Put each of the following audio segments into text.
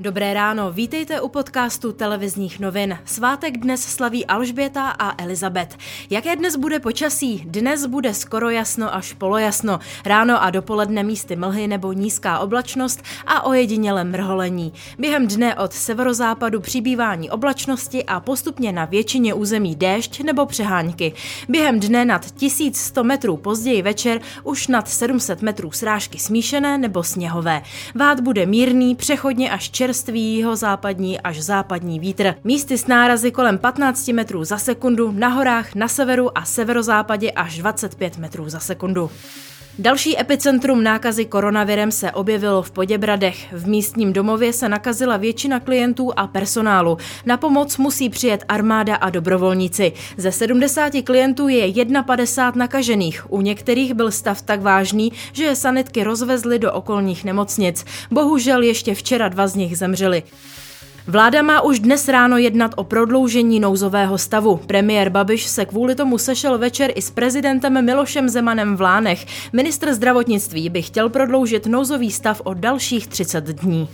Dobré ráno, vítejte u podcastu televizních novin. Svátek dnes slaví Alžběta a Elizabet. Jaké dnes bude počasí? Dnes bude skoro jasno až polojasno. Ráno a dopoledne místy mlhy nebo nízká oblačnost a ojediněle mrholení. Během dne od severozápadu přibývání oblačnosti a postupně na většině území déšť nebo přehánky. Během dne nad 1100 metrů později večer už nad 700 metrů srážky smíšené nebo sněhové. Vád bude mírný, přechodně až červený čerstvý západní až západní vítr. Místy s nárazy kolem 15 metrů za sekundu, na horách na severu a severozápadě až 25 metrů za sekundu. Další epicentrum nákazy koronavirem se objevilo v Poděbradech. V místním domově se nakazila většina klientů a personálu. Na pomoc musí přijet armáda a dobrovolníci. Ze 70 klientů je 51 nakažených. U některých byl stav tak vážný, že je sanitky rozvezly do okolních nemocnic. Bohužel ještě včera dva z nich zemřeli. Vláda má už dnes ráno jednat o prodloužení nouzového stavu. Premiér Babiš se kvůli tomu sešel večer i s prezidentem Milošem Zemanem v Lánech. Ministr zdravotnictví by chtěl prodloužit nouzový stav o dalších 30 dní.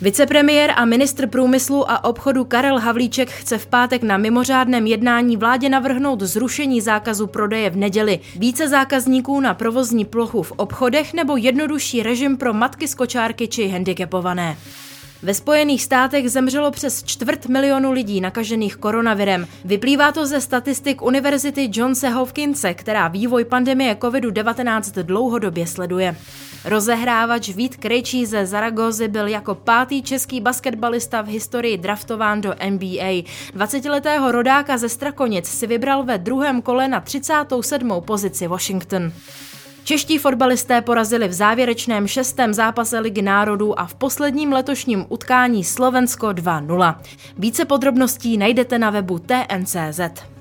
Vicepremiér a ministr průmyslu a obchodu Karel Havlíček chce v pátek na mimořádném jednání vládě navrhnout zrušení zákazu prodeje v neděli, více zákazníků na provozní plochu v obchodech nebo jednodušší režim pro matky z kočárky či handicapované. Ve Spojených státech zemřelo přes čtvrt milionu lidí nakažených koronavirem. Vyplývá to ze statistik Univerzity Johnse Hopkinse, která vývoj pandemie COVID-19 dlouhodobě sleduje. Rozehrávač Vít Krejčí ze Zaragozy byl jako pátý český basketbalista v historii draftován do NBA. 20-letého rodáka ze Strakonic si vybral ve druhém kole na 37. pozici Washington. Čeští fotbalisté porazili v závěrečném šestém zápase Ligy národů a v posledním letošním utkání Slovensko 2-0. Více podrobností najdete na webu TNCZ.